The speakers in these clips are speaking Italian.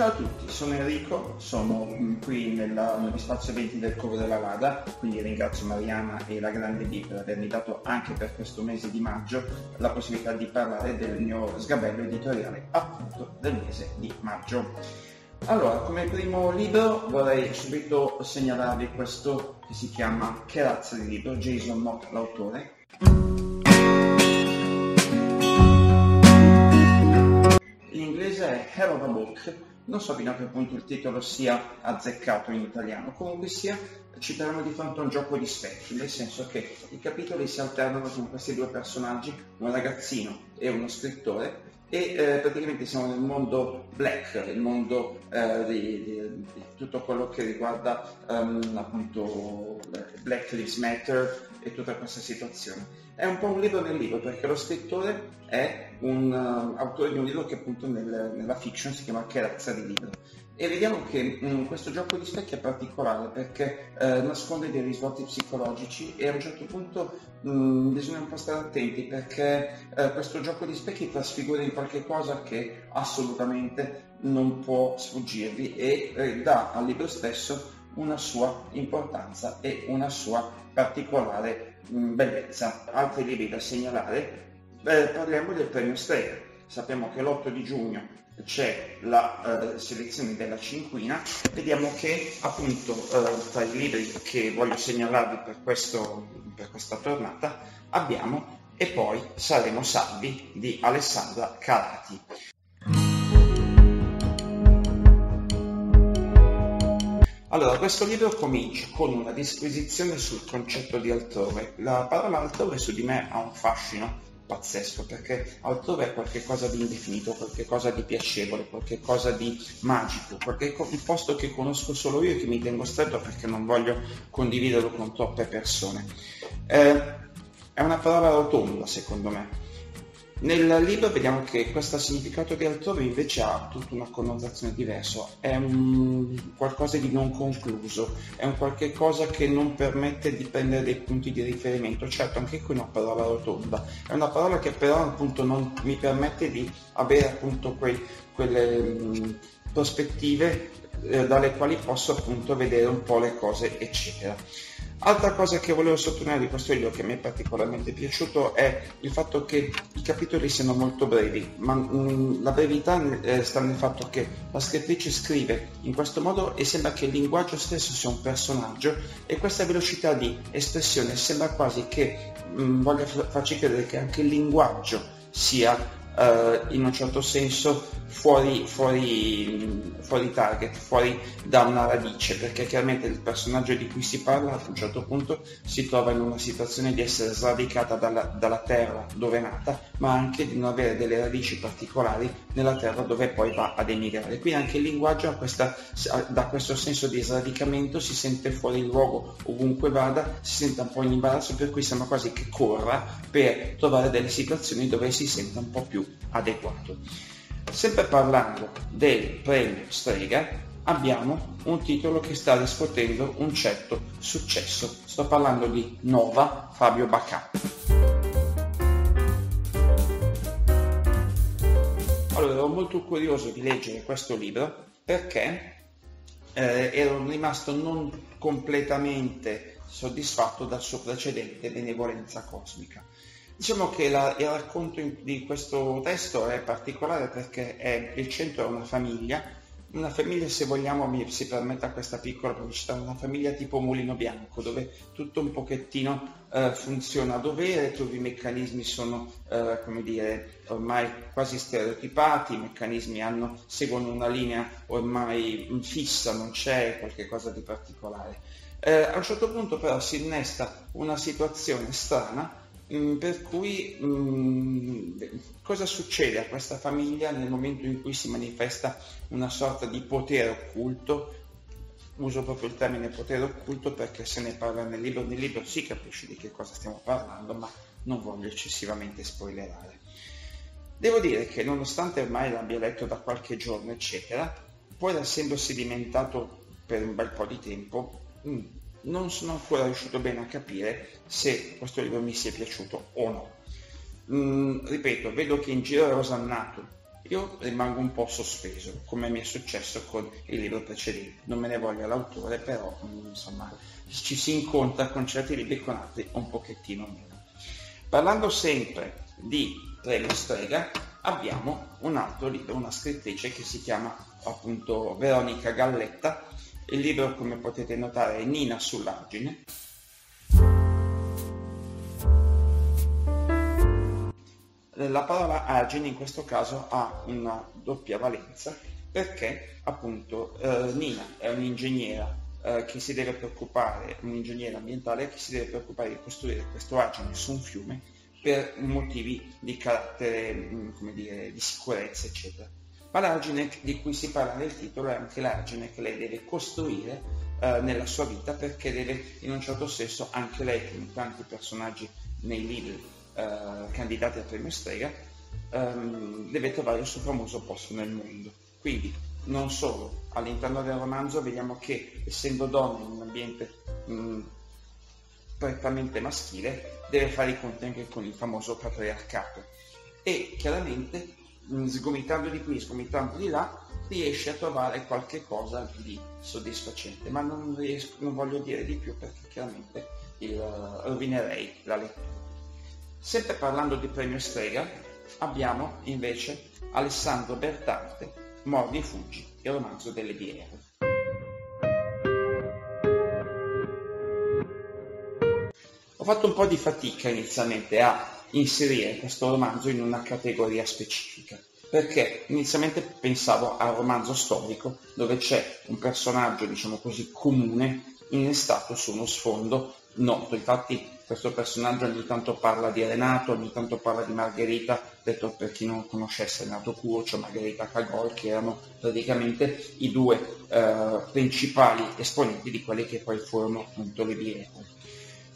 Ciao a tutti, sono Enrico, sono qui nella, negli spazio eventi del Coro della Lada, quindi ringrazio Mariana e la Grande B per avermi dato anche per questo mese di maggio la possibilità di parlare del mio sgabello editoriale appunto del mese di maggio. Allora, come primo libro vorrei subito segnalarvi questo che si chiama Che razza di libro, Jason Mott l'autore. In inglese è Hell of a Book, non so fino a che punto il titolo sia azzeccato in italiano, comunque sia ci troviamo di fronte a un gioco di specchi, nel senso che i capitoli si alternano con questi due personaggi, un ragazzino e uno scrittore, e eh, praticamente siamo nel mondo black, il mondo eh, di, di, di, tutto quello che riguarda um, appunto Black Lives Matter e tutta questa situazione. È un po' un libro nel libro perché lo scrittore è un uh, autore di un libro che appunto nel, nella fiction si chiama Che di libro. E vediamo che mh, questo gioco di specchi è particolare perché eh, nasconde dei risvolti psicologici e a un certo punto mh, bisogna un po' stare attenti perché eh, questo gioco di specchi trasfigura in qualche cosa che assolutamente non può sfuggirvi e eh, dà al libro stesso una sua importanza e una sua particolare bellezza. Altri libri da segnalare, parliamo del premio Strega. Sappiamo che l'8 di giugno c'è la uh, selezione della cinquina, vediamo che appunto uh, tra i libri che voglio segnalarvi per, questo, per questa tornata abbiamo E poi saremo salvi di Alessandra Carati. Allora, questo libro comincia con una disquisizione sul concetto di altrove. La parola altrove su di me ha un fascino pazzesco perché altrove è qualcosa di indefinito, qualcosa di piacevole, qualcosa di magico, qualche un posto che conosco solo io e che mi tengo stretto perché non voglio condividerlo con troppe persone. Eh, è una parola rotonda secondo me, nel libro vediamo che questo significato di altrove invece ha tutta una connotazione diversa, è un qualcosa di non concluso, è un qualche cosa che non permette di prendere dei punti di riferimento, certo anche qui è una parola rotonda, è una parola che però appunto non mi permette di avere appunto quei, quelle prospettive eh, dalle quali posso appunto vedere un po' le cose eccetera. Altra cosa che volevo sottolineare di questo libro che mi è particolarmente piaciuto è il fatto che i capitoli siano molto brevi, ma mm, la brevità eh, sta nel fatto che la scrittrice scrive in questo modo e sembra che il linguaggio stesso sia un personaggio e questa velocità di espressione sembra quasi che mm, voglia farci credere che anche il linguaggio sia eh, in un certo senso fuori, fuori, fuori target, fuori da una radice, perché chiaramente il personaggio di cui si parla a un certo punto si trova in una situazione di essere sradicata dalla, dalla terra dove è nata, ma anche di non avere delle radici particolari nella terra dove poi va ad emigrare. Quindi anche il linguaggio questa, da questo senso di sradicamento, si sente fuori luogo ovunque vada, si sente un po' in imbarazzo, per cui sembra quasi che corra per trovare delle situazioni dove si senta un po' più adeguato. Sempre parlando del premio Strega, abbiamo un titolo che sta riscuotendo un certo successo. Sto parlando di Nova Fabio Bacà. Allora, ero molto curioso di leggere questo libro perché eh, ero rimasto non completamente soddisfatto dal suo precedente Benevolenza Cosmica. Diciamo che la, il racconto di questo testo è particolare perché è, il centro è una famiglia, una famiglia se vogliamo, mi si permetta questa piccola pubblicità, una famiglia tipo mulino bianco dove tutto un pochettino eh, funziona a dovere, i meccanismi sono eh, come dire, ormai quasi stereotipati, i meccanismi hanno, seguono una linea ormai fissa, non c'è qualcosa di particolare. Eh, a un certo punto però si innesta una situazione strana Mm, per cui mm, cosa succede a questa famiglia nel momento in cui si manifesta una sorta di potere occulto? Uso proprio il termine potere occulto perché se ne parla nel libro, nel libro si capisce di che cosa stiamo parlando, ma non voglio eccessivamente spoilerare. Devo dire che nonostante ormai l'abbia letto da qualche giorno, eccetera, poi essendo sedimentato per un bel po' di tempo, mm, non sono ancora riuscito bene a capire se questo libro mi sia piaciuto o no. Mm, ripeto, vedo che in giro è osannato. Io rimango un po' sospeso, come mi è successo con il libro precedente. Non me ne voglia l'autore, però mm, insomma ci si incontra con certi libri e con altri un pochettino meno. Parlando sempre di Premio Strega, abbiamo un altro libro, una scrittrice che si chiama appunto Veronica Galletta, il libro, come potete notare, è Nina sull'argine. La parola argine in questo caso ha una doppia valenza perché appunto eh, Nina è un'ingegnera eh, che si deve preoccupare, un'ingegnera ambientale che si deve preoccupare di costruire questo argine su un fiume per motivi di carattere, mm, come dire, di sicurezza, eccetera. Ma l'argine di cui si parla nel titolo è anche l'argine che lei deve costruire eh, nella sua vita perché deve in un certo senso anche lei, come tanti personaggi nei libri eh, candidati al premio Strega, ehm, deve trovare il suo famoso posto nel mondo. Quindi non solo, all'interno del romanzo vediamo che essendo donna in un ambiente mh, prettamente maschile, deve fare i conti anche con il famoso patriarcato e chiaramente sgomitando di qui, sgomitando di là, riesce a trovare qualche cosa di soddisfacente, ma non, riesco, non voglio dire di più perché chiaramente il, rovinerei la lettura. Sempre parlando di premio Strega, abbiamo invece Alessandro Bertante, Mordi e Fuggi, il romanzo delle biere. Ho fatto un po' di fatica inizialmente a inserire questo romanzo in una categoria specifica, perché inizialmente pensavo al romanzo storico dove c'è un personaggio, diciamo così, comune innestato su uno sfondo noto. Infatti questo personaggio ogni tanto parla di Renato, ogni tanto parla di Margherita, detto per chi non conoscesse Renato Curcio, Margherita Cagol, che erano praticamente i due eh, principali esponenti di quelle che poi furono appunto le birre.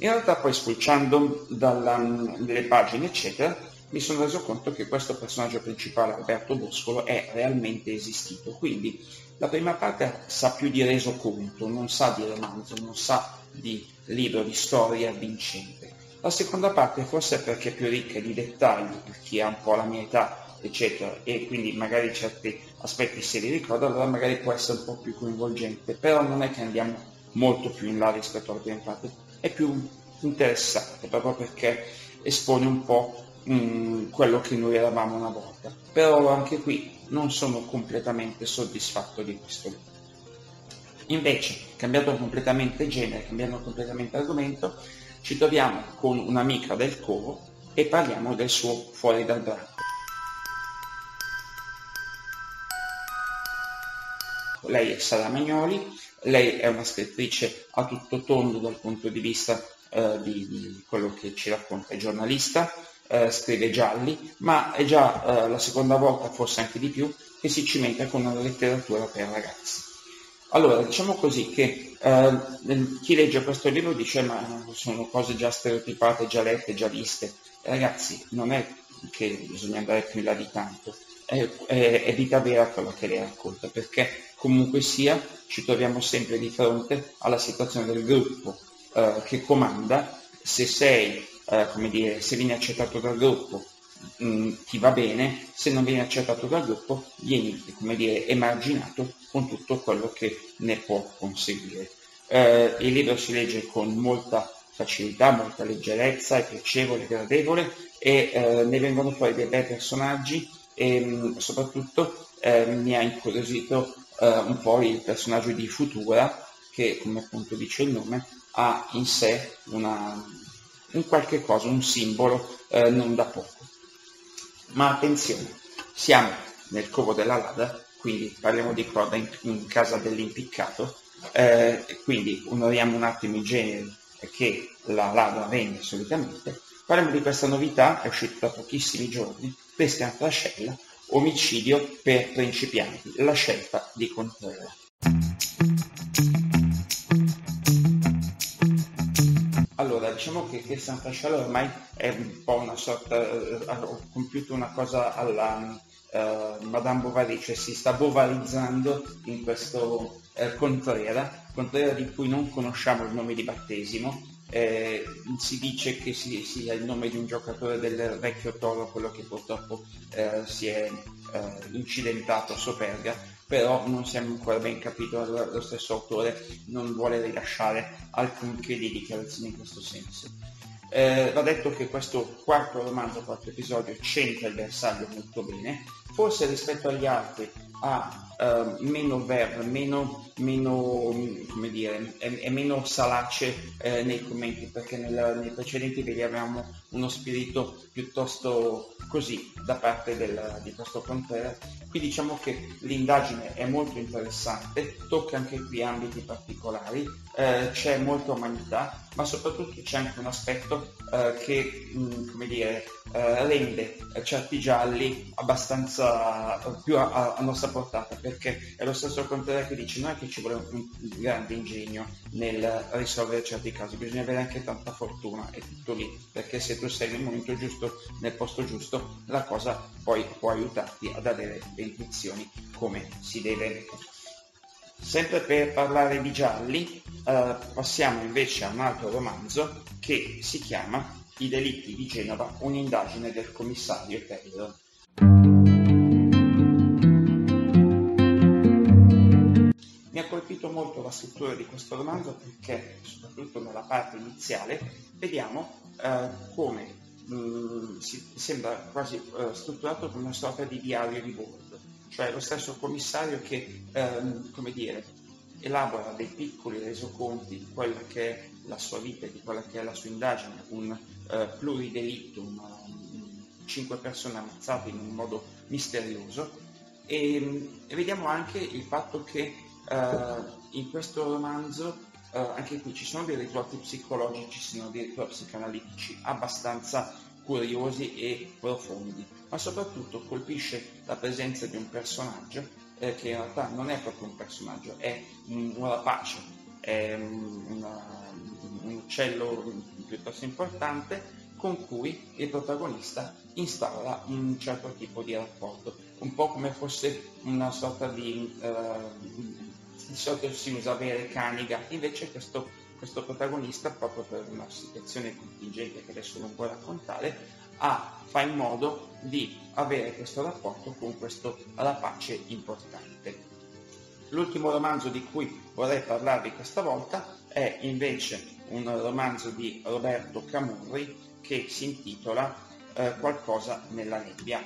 In realtà poi spulciando dalle pagine eccetera mi sono reso conto che questo personaggio principale, Alberto Boscolo, è realmente esistito. Quindi la prima parte sa più di resoconto, non sa di romanzo, non sa di libro di storia vincente. La seconda parte forse è perché è più ricca di dettagli, per chi ha un po' la mia età, eccetera, e quindi magari certi aspetti se li ricorda, allora magari può essere un po' più coinvolgente, però non è che andiamo molto più in là rispetto alla prima parte è più interessante proprio perché espone un po' mh, mm, quello che noi eravamo una volta. Però anche qui non sono completamente soddisfatto di questo libro. Invece, cambiato completamente genere, cambiando completamente argomento, ci troviamo con un'amica del coro e parliamo del suo Fuori dal branco. Lei è Sara Magnoli, lei è una scrittrice a tutto tondo dal punto di vista eh, di, di, quello che ci racconta, è giornalista, eh, scrive gialli, ma è già eh, la seconda volta, forse anche di più, che si cimenta con una letteratura per ragazzi. Allora, diciamo così che eh, chi legge questo libro dice ma sono cose già stereotipate, già lette, già viste. Ragazzi, non è che bisogna andare più in là di tanto, è, è, è vita vera quello che lei racconta, perché comunque sia ci troviamo sempre di fronte alla situazione del gruppo eh, che comanda, se sei, eh, come dire, se vieni accettato dal gruppo mh, mm, ti va bene, se non vieni accettato dal gruppo vieni, come dire, emarginato con tutto quello che ne può conseguire. Eh, il libro si legge con molta facilità, molta leggerezza, è piacevole, gradevole e eh, ne vengono fuori dei bei personaggi e mh, soprattutto eh, mi ha incuriosito eh, un po' il personaggio di Futura che come appunto dice il nome ha in sé una, un qualche cosa, un simbolo eh, non da poco. Ma attenzione, siamo nel covo della Lada, quindi parliamo di coda in, in casa dell'impiccato, eh, quindi onoriamo un attimo i generi che la Lada vende solitamente. Parliamo di questa novità, è uscita da pochissimi giorni, Pesca in trascella, omicidio per principianti, la scelta di Contreras. Allora, diciamo che, che Santa Sciala ormai è un po' una sorta, eh, ha compiuto una cosa alla eh, Madame Bovary, cioè si sta bovarizzando in questo eh, Contrera, Contrera di cui non conosciamo il nome di battesimo, eh, si dice che sia si il nome di un giocatore del vecchio Toro, quello che purtroppo eh, si è eh, incidentato a Soperga, però non si è ancora ben capito, lo stesso autore non vuole rilasciare alcunché di dichiarazioni in questo senso. Eh, va detto che questo quarto romanzo, quarto episodio, centra il bersaglio molto bene, forse rispetto agli altri ha uh, meno verve, meno, meno, come dire, è, è meno salace eh, nei commenti perché nel, nei precedenti vediamo uno spirito piuttosto così da parte del, di questo Contreras. Qui diciamo che l'indagine è molto interessante, tocca anche qui ambiti particolari, eh, c'è molta umanità, ma soprattutto c'è anche un aspetto eh, che, mh, mm, come dire, eh, rende certi gialli abbastanza più a, a, nostra portata perché è lo stesso Contreras che dice non è che ci vuole un, un grande ingegno nel risolvere certi casi bisogna avere anche tanta fortuna e tutto lì perché se tu sei nel momento giusto nel posto giusto la cosa poi può aiutarti ad avere le intuizioni come si deve Sempre per parlare di gialli, eh, passiamo invece a un altro romanzo che si chiama i delitti di Genova, un'indagine del commissario Taylor. Colpito molto la struttura di questo romanzo perché, soprattutto nella parte iniziale, vediamo eh, come mh, mm, si, sembra quasi eh, strutturato come una sorta di diario di bordo, cioè lo stesso commissario che, ehm, come dire, elabora dei piccoli resoconti di quella che è la sua vita, di quella che è la sua indagine, un eh, pluridelittum, cinque persone ammazzate in un modo misterioso. E, e vediamo anche il fatto che in questo romanzo eh, anche qui ci sono dei risvolti psicologici, ci sono dei psicanalitici abbastanza curiosi e profondi, ma soprattutto colpisce la presenza di un personaggio eh, che in realtà non è proprio un personaggio, è un, un rapace, è una, un uccello piuttosto importante con cui il protagonista instaura un certo tipo di rapporto, un po' come fosse una sorta di... Eh, di solito si usa avere caniga, invece questo, questo protagonista, proprio per una situazione contingente che adesso non può raccontare, ha, fa in modo di avere questo rapporto con questo rapace importante. L'ultimo romanzo di cui vorrei parlarvi questa volta è invece un romanzo di Roberto Camurri che si intitola eh, Qualcosa nella nebbia.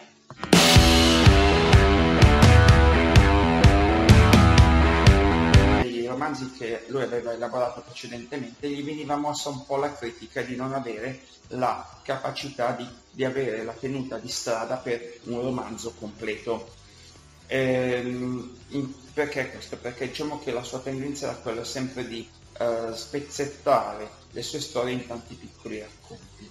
Romanzi che lui aveva elaborato precedentemente gli veniva mossa un po' la critica di non avere la capacità di, di avere la tenuta di strada per un romanzo completo. Ehm, perché questo? Perché diciamo che la sua tendenza era quella sempre di uh, spezzettare le sue storie in tanti piccoli racconti.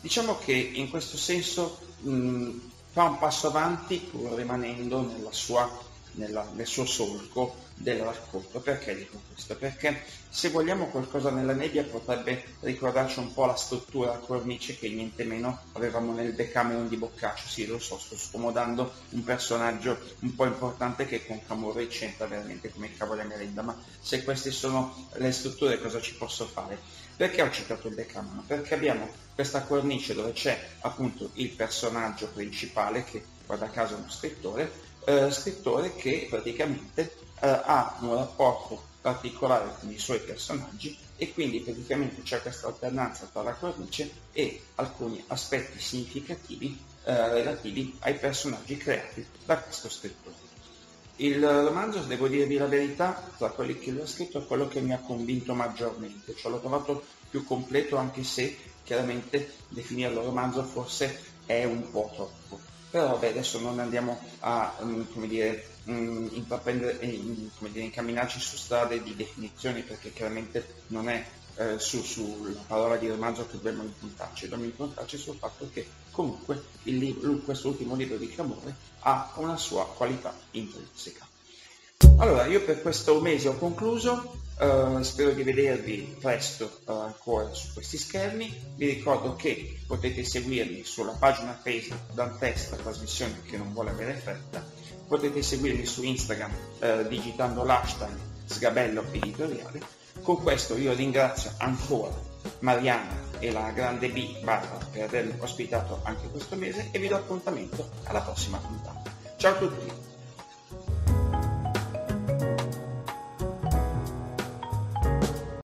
Diciamo che in questo senso mh, fa un passo avanti pur rimanendo sua, nella, nel suo solco del racconto. Perché dico questo? Perché se vogliamo qualcosa nella nebbia potrebbe ricordarci un po' la struttura a cornice che niente meno avevamo nel Decameron di Boccaccio. Sì, lo so, sto scomodando un personaggio un po' importante che con Camorra c'entra veramente come il cavolo e merenda, ma se queste sono le strutture cosa ci posso fare? Perché ho citato il Decameron? Perché abbiamo questa cornice dove c'è appunto il personaggio principale che guarda caso è uno scrittore, eh, scrittore che praticamente eh, ha un rapporto particolare con i suoi personaggi e quindi praticamente c'è questa alternanza tra la cornice e alcuni aspetti significativi eh, relativi ai personaggi creati da questo scrittore. Il romanzo, devo dirvi la verità, tra quelli che l'ho scritto è quello che mi ha convinto maggiormente, cioè l'ho trovato più completo anche se chiaramente definirlo romanzo forse è un po' troppo. Però vabbè, adesso non andiamo a, um, come dire, intraprendere, in, come dire, incamminarci su strade di definizioni perché chiaramente non è eh, su, sulla parola di romanzo che dobbiamo impuntarci, dobbiamo impuntarci sul fatto che comunque libro, questo ultimo libro di Camore ha una sua qualità intrinseca. Allora, io per questo mese ho concluso, uh, spero di vedervi presto uh, ancora su questi schermi, vi ricordo che potete seguirmi sulla pagina Facebook Dantes, la trasmissione che non vuole avere fretta, potete seguirmi su Instagram uh, digitando l'hashtag sgabello editoriale con questo io ringrazio ancora Mariana e la grande B Barbara per avermi ospitato anche questo mese e vi do appuntamento alla prossima puntata. Ciao a tutti!